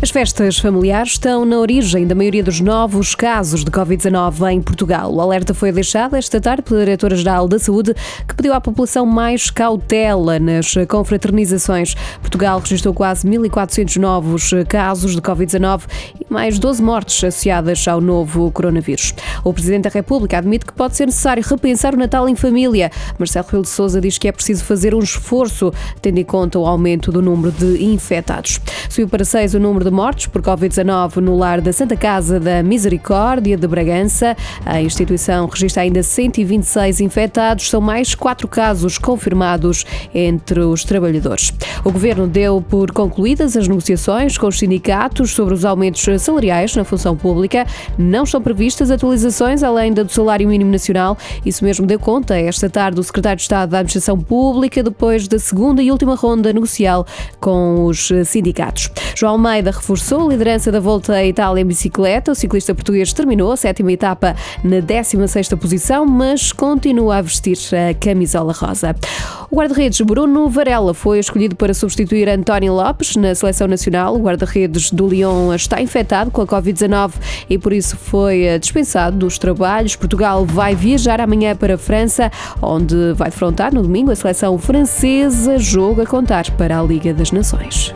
As festas familiares estão na origem da maioria dos novos casos de Covid-19 em Portugal. O alerta foi deixado esta tarde pela Diretora-Geral da Saúde, que pediu à população mais cautela nas confraternizações. Portugal registrou quase 1.400 novos casos de Covid-19 e mais 12 mortes associadas ao novo coronavírus. O Presidente da República admite que pode ser necessário repensar o Natal em família. Marcelo Rebelo de Sousa diz que é preciso fazer um esforço, tendo em conta o aumento do número de infectados. Subiu para 6 o número de mortes por Covid-19 no lar da Santa Casa da Misericórdia de Bragança. A instituição registra ainda 126 infectados, são mais quatro casos confirmados entre os trabalhadores. O governo deu por concluídas as negociações com os sindicatos sobre os aumentos salariais na função pública. Não estão previstas atualizações além da do salário mínimo nacional. Isso mesmo deu conta esta tarde o secretário de Estado da Administração Pública depois da segunda e última ronda negocial com os sindicatos. João Almeida reforçou a liderança da Volta à Itália em bicicleta. O ciclista português terminou a sétima etapa na 16ª posição, mas continua a vestir a camisola rosa. O guarda-redes Bruno Varela foi escolhido para substituir António Lopes na seleção nacional. O guarda-redes do Lyon está infectado com a Covid-19 e por isso foi eh, dispensado dos trabalhos. Portugal vai viajar amanhã para a França, onde vai defrontar no domingo a seleção francesa, jogo a contar para a Liga das Nações.